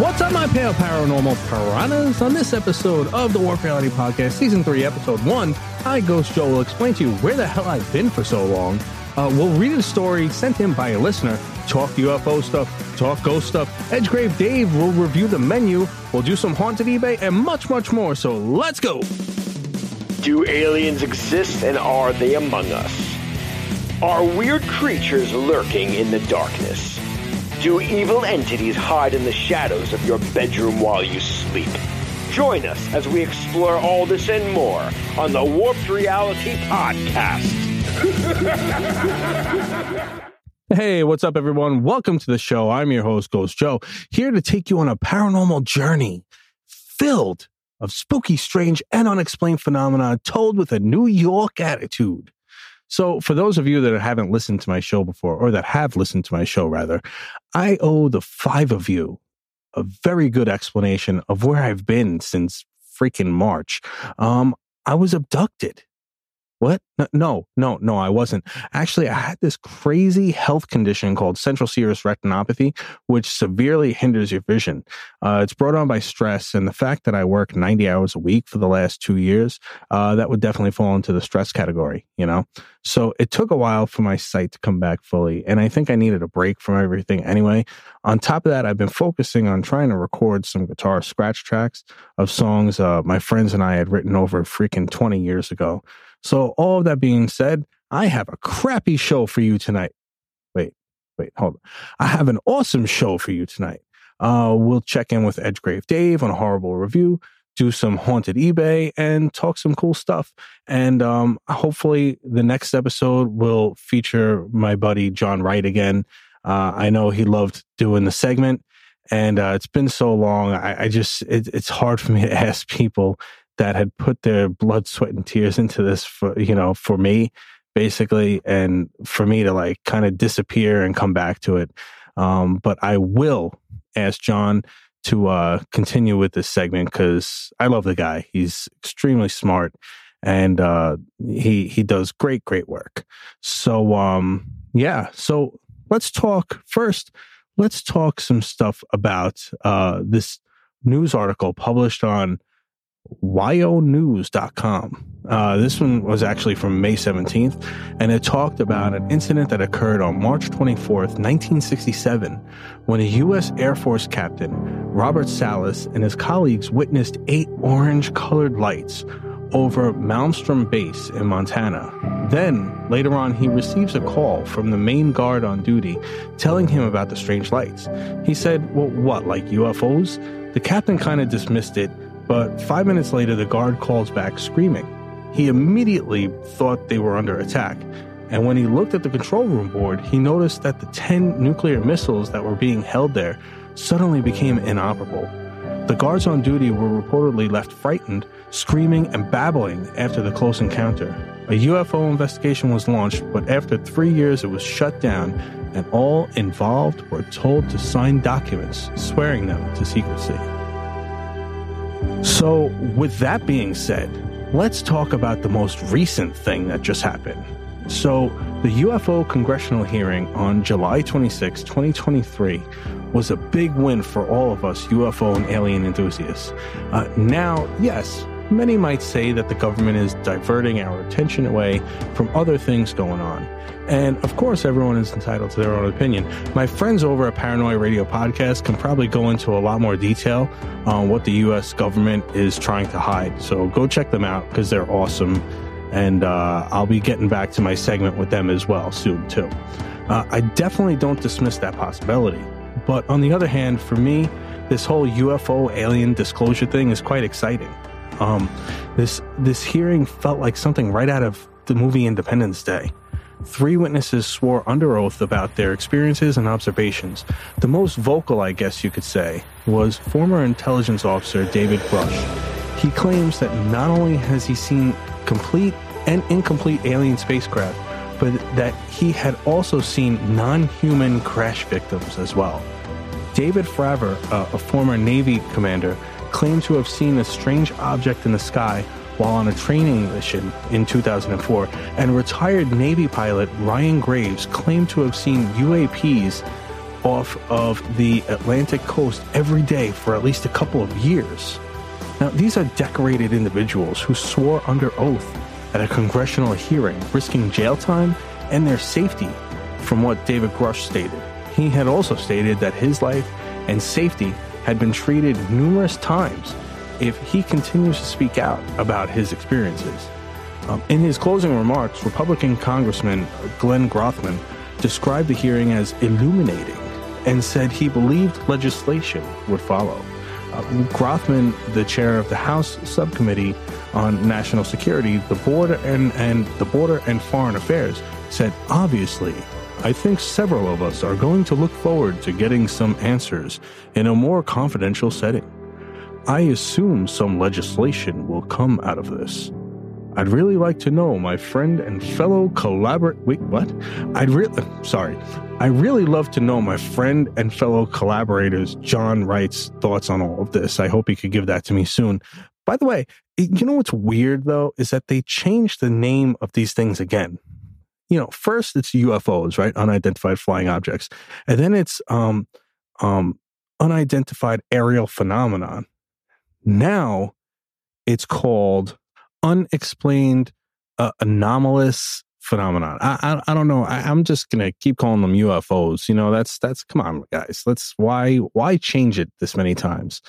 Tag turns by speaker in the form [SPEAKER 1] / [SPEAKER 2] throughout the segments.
[SPEAKER 1] What's up, my pale paranormal piranhas? On this episode of the Warped Reality Podcast, Season 3, Episode 1, I, Ghost Joe, will explain to you where the hell I've been for so long. Uh, we'll read a story sent in by a listener, talk UFO stuff, talk ghost stuff. Edgegrave Dave will review the menu, we'll do some haunted eBay, and much, much more. So let's go!
[SPEAKER 2] Do aliens exist and are they among us? Are weird creatures lurking in the darkness? Do evil entities hide in the shadows of your bedroom while you sleep? Join us as we explore all this and more on the Warped Reality Podcast.
[SPEAKER 1] Hey, what's up, everyone? Welcome to the show. I'm your host, Ghost Joe, here to take you on a paranormal journey filled of spooky, strange, and unexplained phenomena told with a New York attitude. So, for those of you that haven't listened to my show before, or that have listened to my show rather, I owe the five of you a very good explanation of where I've been since freaking March. Um, I was abducted. What? No, no, no, I wasn't. Actually, I had this crazy health condition called central serous retinopathy, which severely hinders your vision. Uh, it's brought on by stress and the fact that I work 90 hours a week for the last two years. Uh, that would definitely fall into the stress category, you know? So it took a while for my sight to come back fully. And I think I needed a break from everything anyway. On top of that, I've been focusing on trying to record some guitar scratch tracks of songs uh, my friends and I had written over freaking 20 years ago. So, all of that being said, I have a crappy show for you tonight. Wait, wait, hold on. I have an awesome show for you tonight. Uh, we'll check in with Edgegrave Dave on a horrible review, do some haunted eBay, and talk some cool stuff. And um, hopefully, the next episode will feature my buddy John Wright again. Uh, I know he loved doing the segment, and uh, it's been so long. I, I just it, it's hard for me to ask people that had put their blood, sweat, and tears into this for, you know, for me, basically, and for me to like kind of disappear and come back to it. Um, but I will ask John to uh, continue with this segment because I love the guy. He's extremely smart and uh, he he does great, great work. So um, yeah, so let's talk first. Let's talk some stuff about uh, this news article published on wyonews.com. Uh, this one was actually from May 17th, and it talked about an incident that occurred on March 24th, 1967, when a U.S. Air Force captain, Robert Salas, and his colleagues witnessed eight orange colored lights over Malmstrom Base in Montana. Then, later on, he receives a call from the main guard on duty telling him about the strange lights. He said, Well, what, like UFOs? The captain kind of dismissed it but five minutes later, the guard calls back screaming. He immediately thought they were under attack. And when he looked at the control room board, he noticed that the 10 nuclear missiles that were being held there suddenly became inoperable. The guards on duty were reportedly left frightened, screaming and babbling after the close encounter. A UFO investigation was launched, but after three years it was shut down, and all involved were told to sign documents swearing them to secrecy. So, with that being said, let's talk about the most recent thing that just happened. So, the UFO congressional hearing on July 26, 2023, was a big win for all of us UFO and alien enthusiasts. Uh, now, yes, many might say that the government is diverting our attention away from other things going on. And of course, everyone is entitled to their own opinion. My friends over at Paranoia Radio Podcast can probably go into a lot more detail on what the U.S. government is trying to hide. So go check them out because they're awesome. And uh, I'll be getting back to my segment with them as well soon, too. Uh, I definitely don't dismiss that possibility. But on the other hand, for me, this whole UFO alien disclosure thing is quite exciting. Um, this this hearing felt like something right out of the movie Independence Day. Three witnesses swore under oath about their experiences and observations. The most vocal, I guess you could say, was former intelligence officer David Grusch. He claims that not only has he seen complete and incomplete alien spacecraft, but that he had also seen non human crash victims as well. David Fravor, uh, a former Navy commander, claimed to have seen a strange object in the sky while on a training mission in 2004, and retired Navy pilot Ryan Graves claimed to have seen UAPs off of the Atlantic coast every day for at least a couple of years. Now, these are decorated individuals who swore under oath at a congressional hearing, risking jail time and their safety, from what David Grusch stated. He had also stated that his life and safety had been treated numerous times if he continues to speak out about his experiences. Um, in his closing remarks, Republican Congressman Glenn Grothman described the hearing as illuminating and said he believed legislation would follow. Uh, Grothman, the chair of the House Subcommittee on National Security, the border and, and the border and foreign affairs, said, obviously, I think several of us are going to look forward to getting some answers in a more confidential setting. I assume some legislation will come out of this. I'd really like to know my friend and fellow collaborate. Wait, what? I'd really, sorry. I really love to know my friend and fellow collaborators John Wright's thoughts on all of this. I hope he could give that to me soon. By the way, you know what's weird though is that they changed the name of these things again. You know, first it's UFOs, right? Unidentified flying objects. And then it's um um unidentified aerial phenomenon. Now it's called unexplained uh, anomalous phenomenon. I, I, I don't know. I, am just gonna keep calling them UFOs. You know, that's that's come on, guys. Let's why why change it this many times?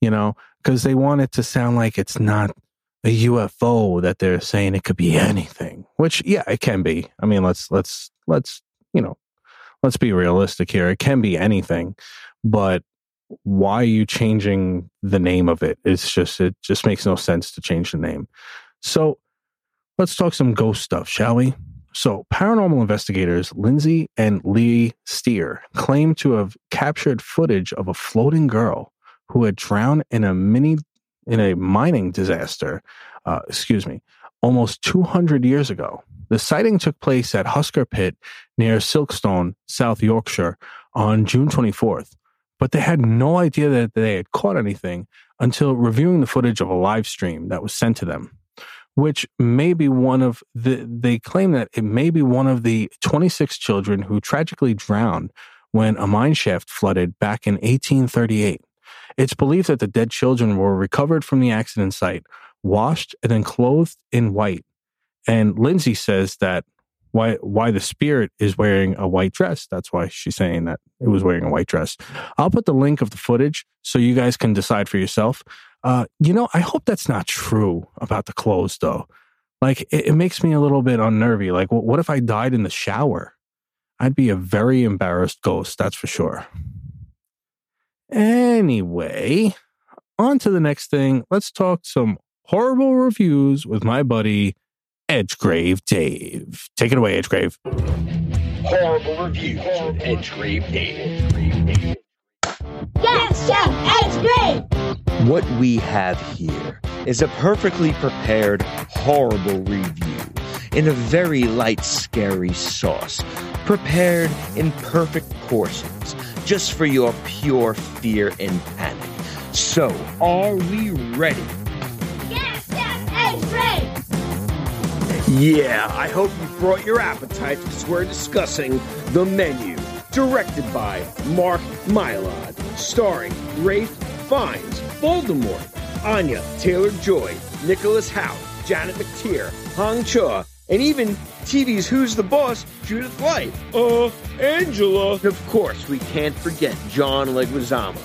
[SPEAKER 1] You know, because they want it to sound like it's not a UFO that they're saying it could be anything. Which yeah, it can be. I mean, let's let's let's you know, let's be realistic here. It can be anything, but why are you changing the name of it? It's just it just makes no sense to change the name. So let's talk some ghost stuff, shall we? So, paranormal investigators Lindsay and Lee Steer claim to have captured footage of a floating girl who had drowned in a mini in a mining disaster. Uh, excuse me, almost 200 years ago. The sighting took place at Huskar Pit near Silkstone, South Yorkshire, on June 24th but they had no idea that they had caught anything until reviewing the footage of a live stream that was sent to them which may be one of the they claim that it may be one of the 26 children who tragically drowned when a mine shaft flooded back in 1838 it's believed that the dead children were recovered from the accident site washed and then clothed in white and lindsay says that why why the spirit is wearing a white dress. That's why she's saying that it was wearing a white dress. I'll put the link of the footage so you guys can decide for yourself. Uh, you know, I hope that's not true about the clothes, though. Like, it, it makes me a little bit unnervy. Like, what if I died in the shower? I'd be a very embarrassed ghost, that's for sure. Anyway, on to the next thing. Let's talk some horrible reviews with my buddy Edgegrave Dave. Take it away, Edgegrave.
[SPEAKER 3] Horrible reviews with Edgegrave Dave.
[SPEAKER 4] Yes, Chef Edgegrave!
[SPEAKER 5] What we have here is a perfectly prepared, horrible review in a very light, scary sauce, prepared in perfect portions, just for your pure fear and panic. So, are we ready?
[SPEAKER 4] Yes, Chef Edgegrave!
[SPEAKER 3] Yeah, I hope you brought your appetites because we're discussing The Menu, directed by Mark Mylod, starring Ralph Fiennes, Voldemort, Anya Taylor-Joy, Nicholas Hoult, Janet McTeer, Hong Chau, and even TV's Who's the Boss, Judith Light. Uh, Angela. And of course, we can't forget John Leguizamo.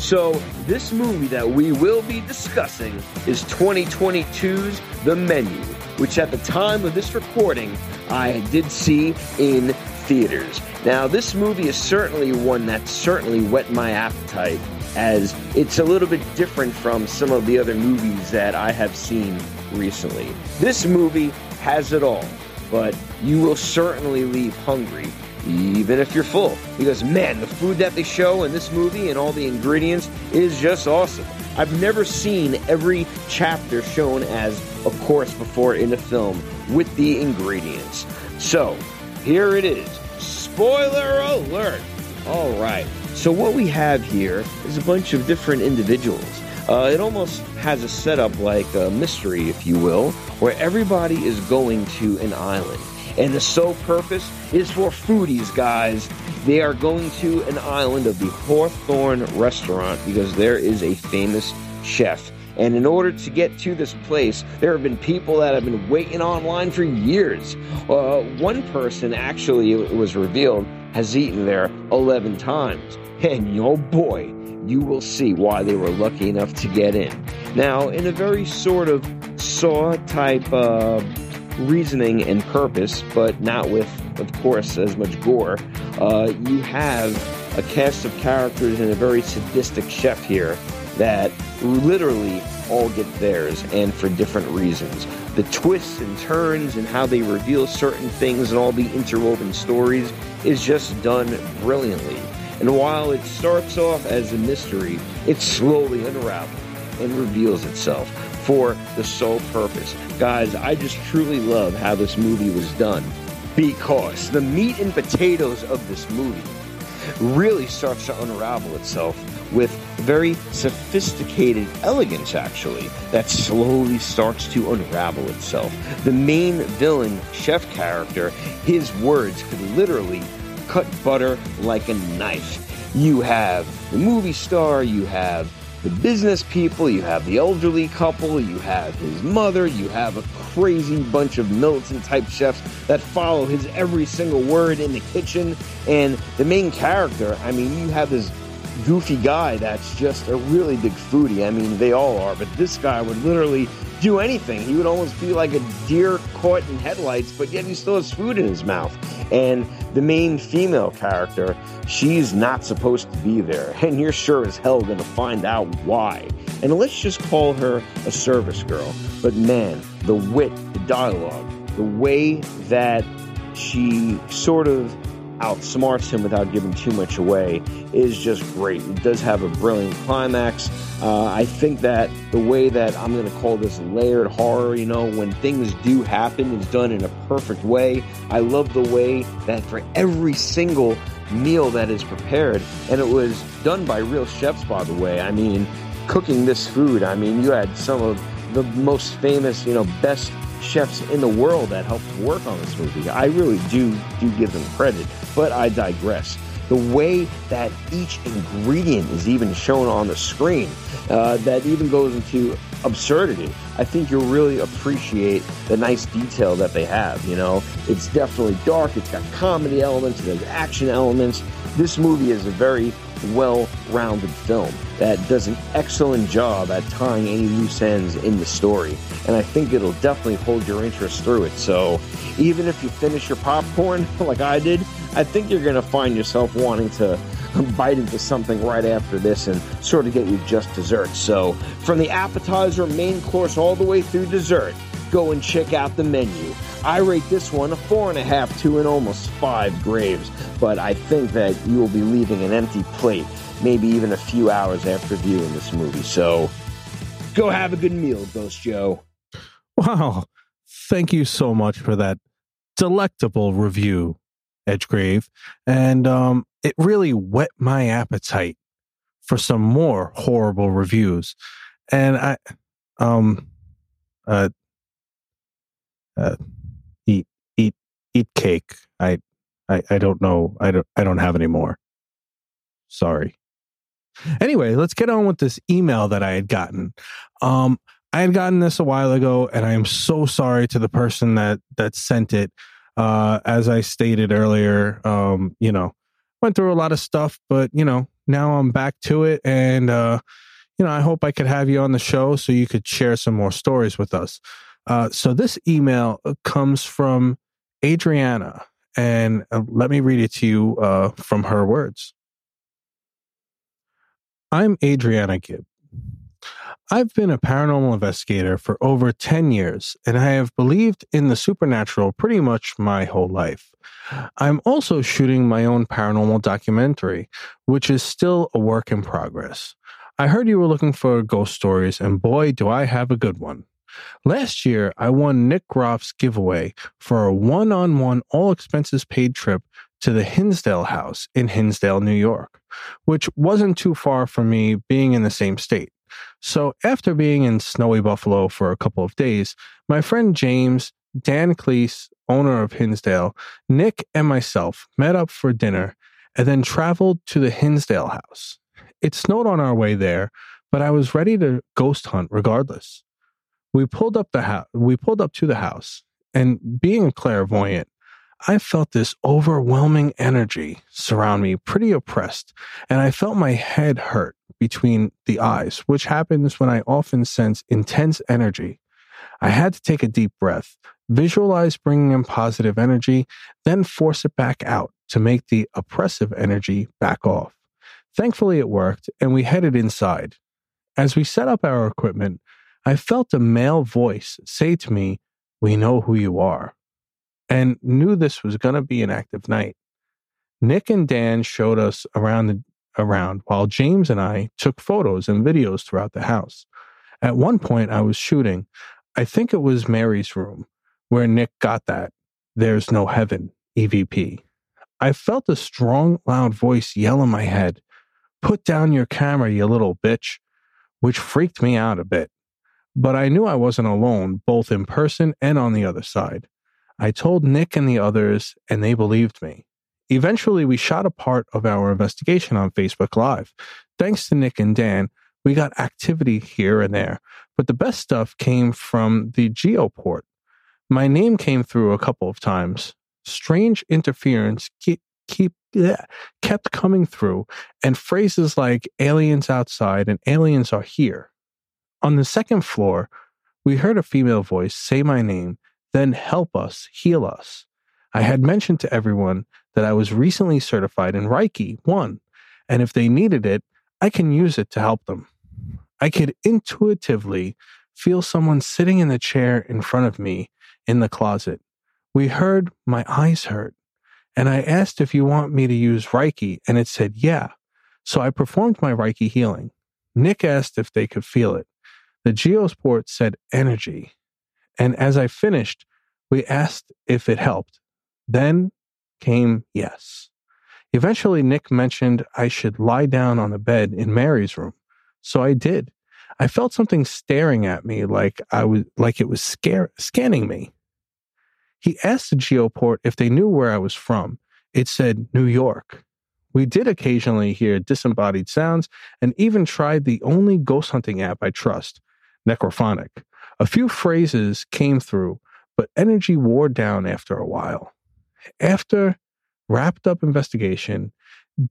[SPEAKER 3] So, this movie that we will be discussing is 2022's The Menu, which at the time of this recording I did see in theaters. Now, this movie is certainly one that certainly whet my appetite as it's a little bit different from some of the other movies that I have seen recently. This movie has it all, but you will certainly leave hungry even if you're full. Because, man, the food that they show in this movie and all the ingredients is just awesome. I've never seen every chapter shown as a course before in a film with the ingredients. So, here it is. Spoiler alert! All right. So, what we have here is a bunch of different individuals. Uh, it almost has a setup like a mystery, if you will, where everybody is going to an island And the sole purpose is for foodies, guys. They are going to an island of the Hawthorne restaurant because there is a famous chef. And in order to get to this place, there have been people that have been waiting online for years. Uh, one person, actually, it was revealed, has eaten there 11 times. And oh boy, you will see why they were lucky enough to get in. Now, in a very sort of Saw type uh, reasoning and purpose, but not with, of course, as much gore, uh, you have a cast of characters and a very sadistic chef here that literally all get theirs and for different reasons. The twists and turns and how they reveal certain things and all the interwoven stories is just done brilliantly. And while it starts off as a mystery, it slowly unravels and reveals itself for the sole purpose. Guys, I just truly love how this movie was done because the meat and potatoes of this movie really starts to unravel itself with very sophisticated elegance, actually, that slowly starts to unravel itself. The main villain, chef character, his words could literally cut butter like a knife. You have the movie star, you have the business people, you have the elderly couple, you have his mother, you have a crazy bunch of militant type chefs that follow his every single word in the kitchen. And the main character, I mean, you have this goofy guy that's just a really big foodie. I mean, they all are, but this guy would literally do anything. He would almost be like a deer caught in headlights, but yet he still has food in his mouth. And the main female character, she's not supposed to be there, and you're sure as hell gonna find out why. And let's just call her a service girl. But man, the wit, the dialogue, the way that she sort of outsmarts him without giving too much away is just great. It does have a brilliant climax. Uh, I think that the way that I'm going to call this layered horror, you know, when things do happen, is done in a perfect way. I love the way that for every single meal that is prepared, and it was done by real chefs, by the way. I mean, cooking this food, I mean, you had some of the most famous, you know, best chefs in the world that helped work on this movie. I really do do give them credit, but I digress. The way that each ingredient is even shown on the screen, uh, that even goes into absurdity. I think you'll really appreciate the nice detail that they have. You know, it's definitely dark. It's got comedy elements. There's action elements. This movie is a very well-rounded film that does an excellent job at tying any loose ends in the story. And I think it'll definitely hold your interest through it. So even if you finish your popcorn like I did, I think you're going to find yourself wanting to bite into something right after this and sort of get you just dessert. So from the appetizer, main course, all the way through dessert, go and check out the menu. I rate this one a four and a half, two, and almost five graves, but I think that you will be leaving an empty plate, maybe even a few hours after viewing this movie. So go have a good meal, Ghost Joe.
[SPEAKER 1] Wow. Thank you so much for that delectable review, Edgegrave. And um, it really whet my appetite for some more horrible reviews. And I, um, uh, uh, eat, cake. I, I, I don't know. I don't, I don't have any more. Sorry. Anyway, let's get on with this email that I had gotten. Um, I had gotten this a while ago, and I am so sorry to the person that that sent it. Uh, as I stated earlier, um, you know, went through a lot of stuff, but you know, now I'm back to it, and uh, you know, I hope I could have you on the show so you could share some more stories with us. Uh, so this email uh, comes from Adriana, and uh, let me read it to you uh, from her words. I'm Adriana Gibb. I've been a paranormal investigator for over 10 years, and I have believed in the supernatural pretty much my whole life. I'm also shooting my own paranormal documentary, which is still a work in progress. I heard you were looking for ghost stories, and boy, do I have a good one. Last year, I won Nick Groff's giveaway for a one on one, all expenses paid trip to the Hinsdale House in Hinsdale, New York, which wasn't too far from me being in the same state. So after being in snowy Buffalo for a couple of days, my friend James Dan Cleese, owner of Hinsdale, Nick, and myself met up for dinner and then traveled to the Hinsdale house. It snowed on our way there, but I was ready to ghost hunt regardless. We pulled up the house. We pulled up to the house, and being clairvoyant, I felt this overwhelming energy surround me, pretty oppressed, and I felt my head hurt between the eyes, which happens when I often sense intense energy. I had to take a deep breath, visualize bringing in positive energy, then force it back out to make the oppressive energy back off. Thankfully, it worked, and we headed inside. As we set up our equipment, I felt a male voice say to me, We know who you are, and knew this was going to be an active night. Nick and Dan showed us around the, around while James and I took photos and videos throughout the house. At one point, I was shooting, I think it was Mary's room, where Nick got that There's No Heaven EVP. I felt a strong, loud voice yell in my head, Put down your camera, you little bitch, which freaked me out a bit. But I knew I wasn't alone, both in person and on the other side. I told Nick and the others, and they believed me. Eventually, we shot a part of our investigation on Facebook Live. Thanks to Nick and Dan, we got activity here and there, but the best stuff came from the Geoport. My name came through a couple of times. Strange interference keep, keep yeah, kept coming through, and phrases like aliens outside and aliens are here. On the second floor, we heard a female voice say my name, then help us, heal us. I had mentioned to everyone that I was recently certified in Reiki 1, and if they needed it, I can use it to help them. I could intuitively feel someone sitting in the chair in front of me in the closet. We heard my eyes hurt, and I asked if you want me to use Reiki, and it said yeah. So I performed my Reiki healing. Nick asked if they could feel it. The Geoport said energy. And as I finished, we asked if it helped. Then came yes. Eventually, Nick mentioned I should lie down on the bed in Mary's room. So I did. I felt something staring at me like I was like it was scare, scanning me. He asked the Geoport if they knew where I was from. It said New York. We did occasionally hear disembodied sounds and even tried the only ghost hunting app I trust, Necrophonic. A few phrases came through, but energy wore down after a while. After wrapped up investigation,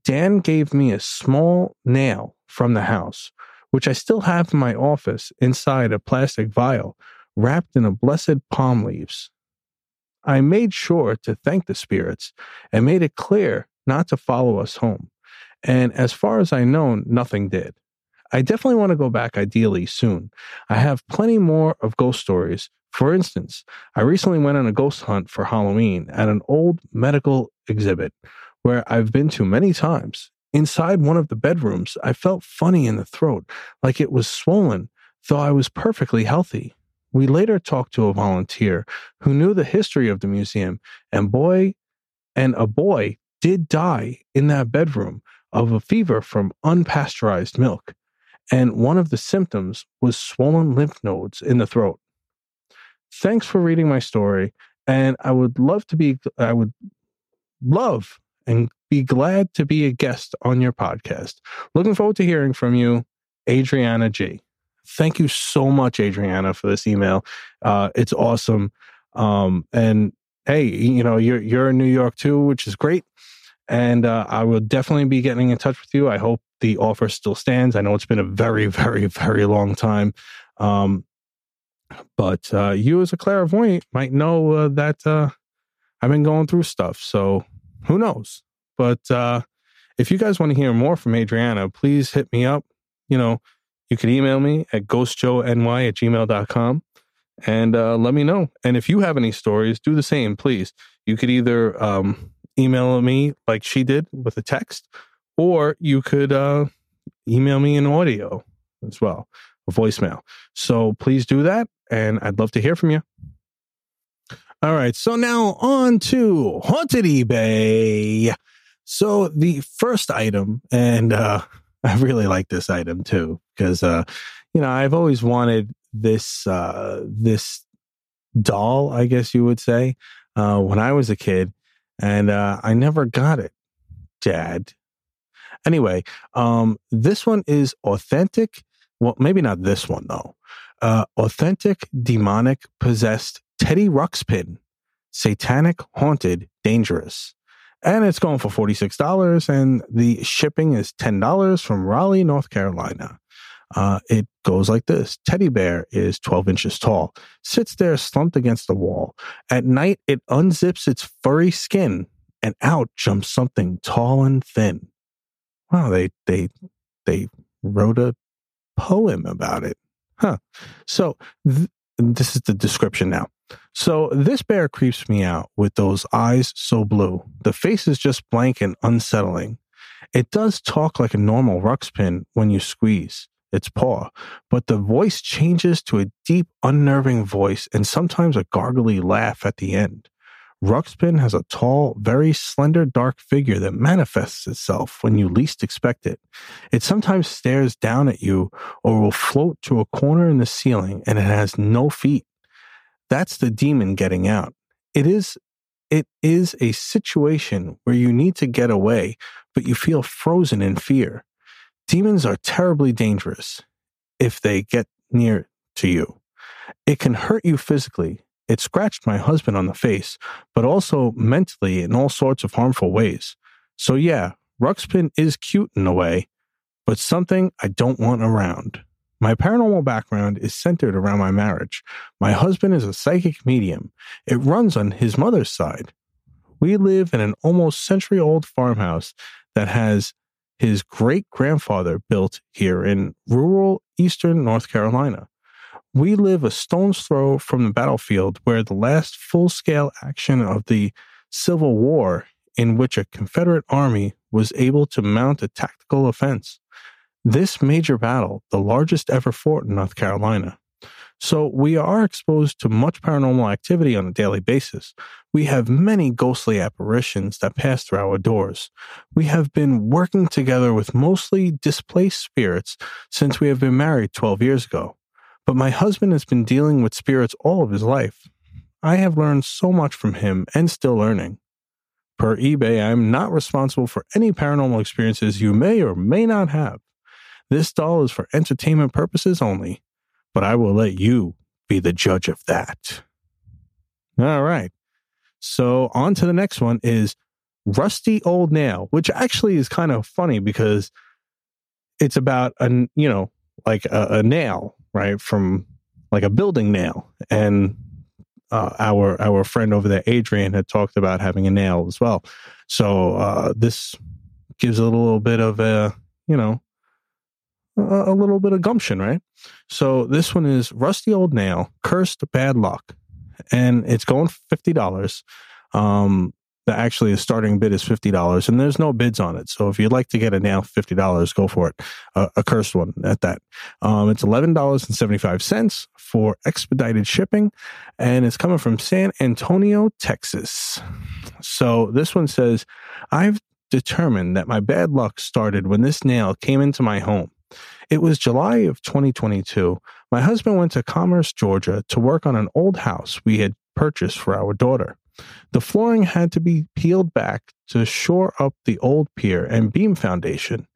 [SPEAKER 1] Dan gave me a small nail from the house, which I still have in my office inside a plastic vial wrapped in a blessed palm leaves. I made sure to thank the spirits and made it clear not to follow us home. And as far as I know, nothing did. I definitely want to go back ideally soon. I have plenty more of ghost stories. For instance, I recently went on a ghost hunt for Halloween at an old medical exhibit where I've been to many times. Inside one of the bedrooms, I felt funny in the throat, like it was swollen, though I was perfectly healthy. We later talked to a volunteer who knew the history of the museum, and boy, and a boy did die in that bedroom of a fever from unpasteurized milk and one of the symptoms was swollen lymph nodes in the throat. Thanks for reading my story, and I would love to be, I would love and be glad to be a guest on your podcast. Looking forward to hearing from you, Adriana G. Thank you so much, Adriana, for this email. Uh, it's awesome. Um, and hey, you know, you're you're in New York too, which is great. And uh, I will definitely be getting in touch with you. I hope the offer still stands. I know it's been a very, very, very long time. Um, but uh, you, as a clairvoyant, might know uh, that uh, I've been going through stuff. So who knows? But uh, if you guys want to hear more from Adriana, please hit me up. You know, you can email me at ghostjoeny at gmail.com and uh, let me know. And if you have any stories, do the same, please. You could either um, email me like she did with a text, or you could uh, email me an audio as well, a voicemail. So please do that, and I'd love to hear from you. All right, so now on to Haunted eBay. So the first item, and uh, I really like this item too, because uh, you know I've always wanted this uh, this doll, I guess you would say, uh, when I was a kid, and uh, I never got it, Dad. Anyway, um, this one is authentic. Well, maybe not this one though. Uh, authentic, demonic, possessed Teddy Ruxpin, satanic, haunted, dangerous. And it's going for $46, and the shipping is $10 from Raleigh, North Carolina. Uh, it goes like this Teddy bear is 12 inches tall, sits there slumped against the wall. At night, it unzips its furry skin, and out jumps something tall and thin. Wow, they, they, they wrote a poem about it. Huh. So th- this is the description now. So this bear creeps me out with those eyes so blue. The face is just blank and unsettling. It does talk like a normal ruxpin when you squeeze its paw, but the voice changes to a deep, unnerving voice and sometimes a gargly laugh at the end. Ruxpin has a tall, very slender, dark figure that manifests itself when you least expect it. It sometimes stares down at you or will float to a corner in the ceiling and it has no feet. That's the demon getting out. It is it is a situation where you need to get away, but you feel frozen in fear. Demons are terribly dangerous if they get near to you. It can hurt you physically. It scratched my husband on the face, but also mentally in all sorts of harmful ways. So, yeah, Ruxpin is cute in a way, but something I don't want around. My paranormal background is centered around my marriage. My husband is a psychic medium. It runs on his mother's side. We live in an almost century old farmhouse that has his great grandfather built here in rural eastern North Carolina. We live a stone's throw from the battlefield where the last full scale action of the Civil War, in which a Confederate army was able to mount a tactical offense. This major battle, the largest ever fought in North Carolina. So we are exposed to much paranormal activity on a daily basis. We have many ghostly apparitions that pass through our doors. We have been working together with mostly displaced spirits since we have been married 12 years ago. But my husband has been dealing with spirits all of his life. I have learned so much from him and still learning. Per eBay, I am not responsible for any paranormal experiences you may or may not have. This doll is for entertainment purposes only but I will let you be the judge of that. All right. So on to the next one is Rusty Old Nail, which actually is kind of funny because it's about a, you know, like a, a nail, right? From like a building nail. And uh, our our friend over there, Adrian, had talked about having a nail as well. So uh, this gives a little bit of a, you know, a, a little bit of gumption, right? So this one is Rusty Old Nail, Cursed Bad Luck, and it's going fifty dollars. Um, the actually the starting bid is fifty dollars, and there's no bids on it. So if you'd like to get a nail fifty dollars, go for it. Uh, a cursed one at that. Um, it's eleven dollars and seventy five cents for expedited shipping, and it's coming from San Antonio, Texas. So this one says, "I've determined that my bad luck started when this nail came into my home. It was July of 2022. My husband went to Commerce, Georgia to work on an old house we had purchased for our daughter. The flooring had to be peeled back to shore up the old pier and beam foundation.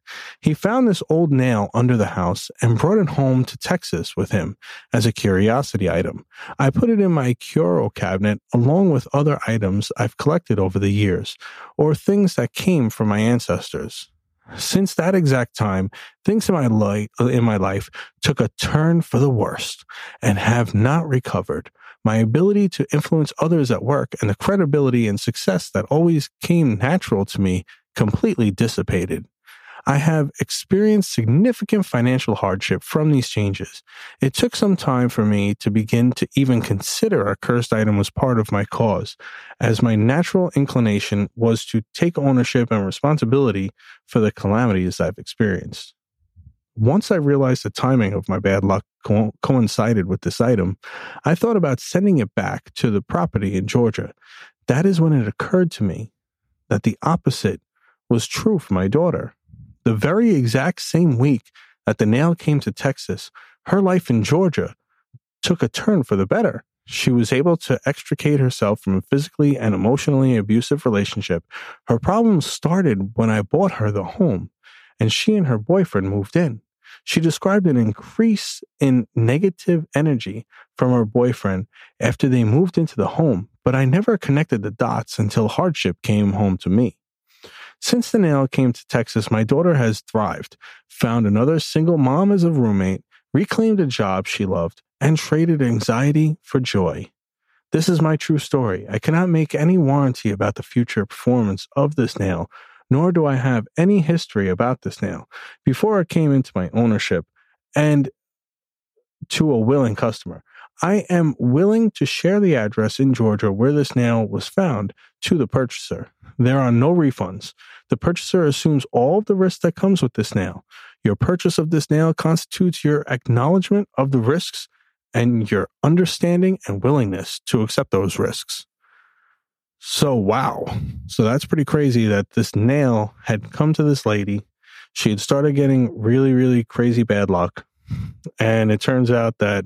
[SPEAKER 1] He found this old nail under the house and brought it home to Texas with him as a curiosity item. I put it in my curio cabinet along with other items I've collected over the years, or things that came from my ancestors. Since that exact time, things in my life in my life took a turn for the worst and have not recovered. My ability to influence others at work and the credibility and success that always came natural to me completely dissipated. I have experienced significant financial hardship from these changes. It took some time for me to begin to even consider a cursed item was part of my cause, as my natural inclination was to take ownership and responsibility for the calamities I've experienced. Once I realized the timing of my bad luck co- coincided with this item, I thought about sending it back to the property in Georgia. That is when it occurred to me that the opposite was true for my daughter. The very exact same week that the nail came to Texas, her life in Georgia took a turn for the better. she was able to extricate herself from a physically and emotionally abusive relationship. Her problems started when I bought her the home and she and her boyfriend moved in. She described an increase in negative energy from her boyfriend after they moved into the home, but I never connected the dots until hardship came home to me. Since the nail came to Texas, my daughter has thrived, found another single mom as a roommate, reclaimed a job she loved, and traded anxiety for joy. This is my true story. I cannot make any warranty about the future performance of this nail, nor do I have any history about this nail before it came into my ownership and to a willing customer. I am willing to share the address in Georgia where this nail was found to the purchaser. There are no refunds. The purchaser assumes all of the risk that comes with this nail. Your purchase of this nail constitutes your acknowledgement of the risks and your understanding and willingness to accept those risks. So, wow. So that's pretty crazy that this nail had come to this lady. She had started getting really, really crazy bad luck. And it turns out that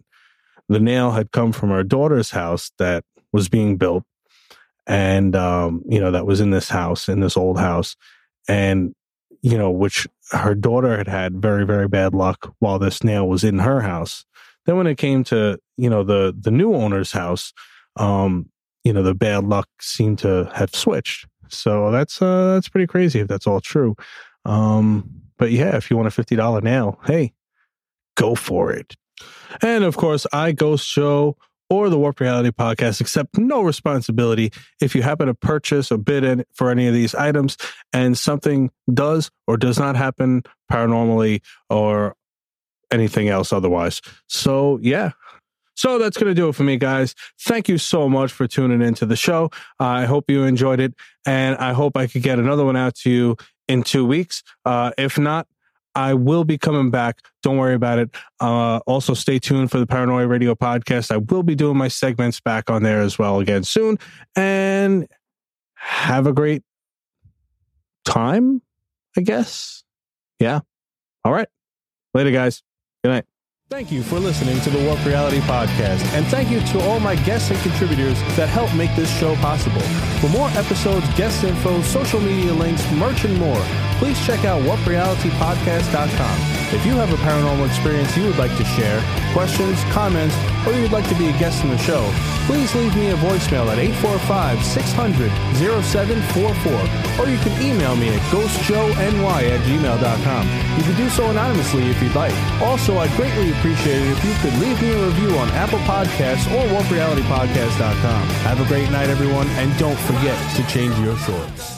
[SPEAKER 1] the nail had come from her daughter's house that was being built. And, um, you know, that was in this house, in this old house. And, you know, which her daughter had had very, very bad luck while this nail was in her house. Then when it came to, you know, the, the new owner's house, um, you know, the bad luck seemed to have switched. So that's, uh, that's pretty crazy if that's all true. Um, but yeah, if you want a $50 nail, hey, go for it. And of course, I Ghost Joe or the Warped Reality Podcast accept no responsibility if you happen to purchase or bid in for any of these items and something does or does not happen paranormally or anything else otherwise. So, yeah. So that's going to do it for me, guys. Thank you so much for tuning into the show. I hope you enjoyed it, and I hope I could get another one out to you in two weeks. Uh, if not, I will be coming back. Don't worry about it. Uh, also, stay tuned for the Paranoia Radio podcast. I will be doing my segments back on there as well again soon. And have a great time, I guess. Yeah. All right. Later, guys. Good night. Thank you for listening to the Warped Reality Podcast, and thank you to all my guests and contributors that help make this show possible. For more episodes, guest info, social media links, merch, and more, please check out warprealitypodcast.com. If you have a paranormal experience you would like to share, questions, comments, or you would like to be a guest in the show, please leave me a voicemail at 845-600-0744, or you can email me at ghostjoeny at gmail.com. You can do so anonymously if you'd like. Also, I'd greatly appreciate it if you could leave me a review on Apple Podcasts or warprealitypodcast.com. Have a great night, everyone, and don't forget to change your shorts.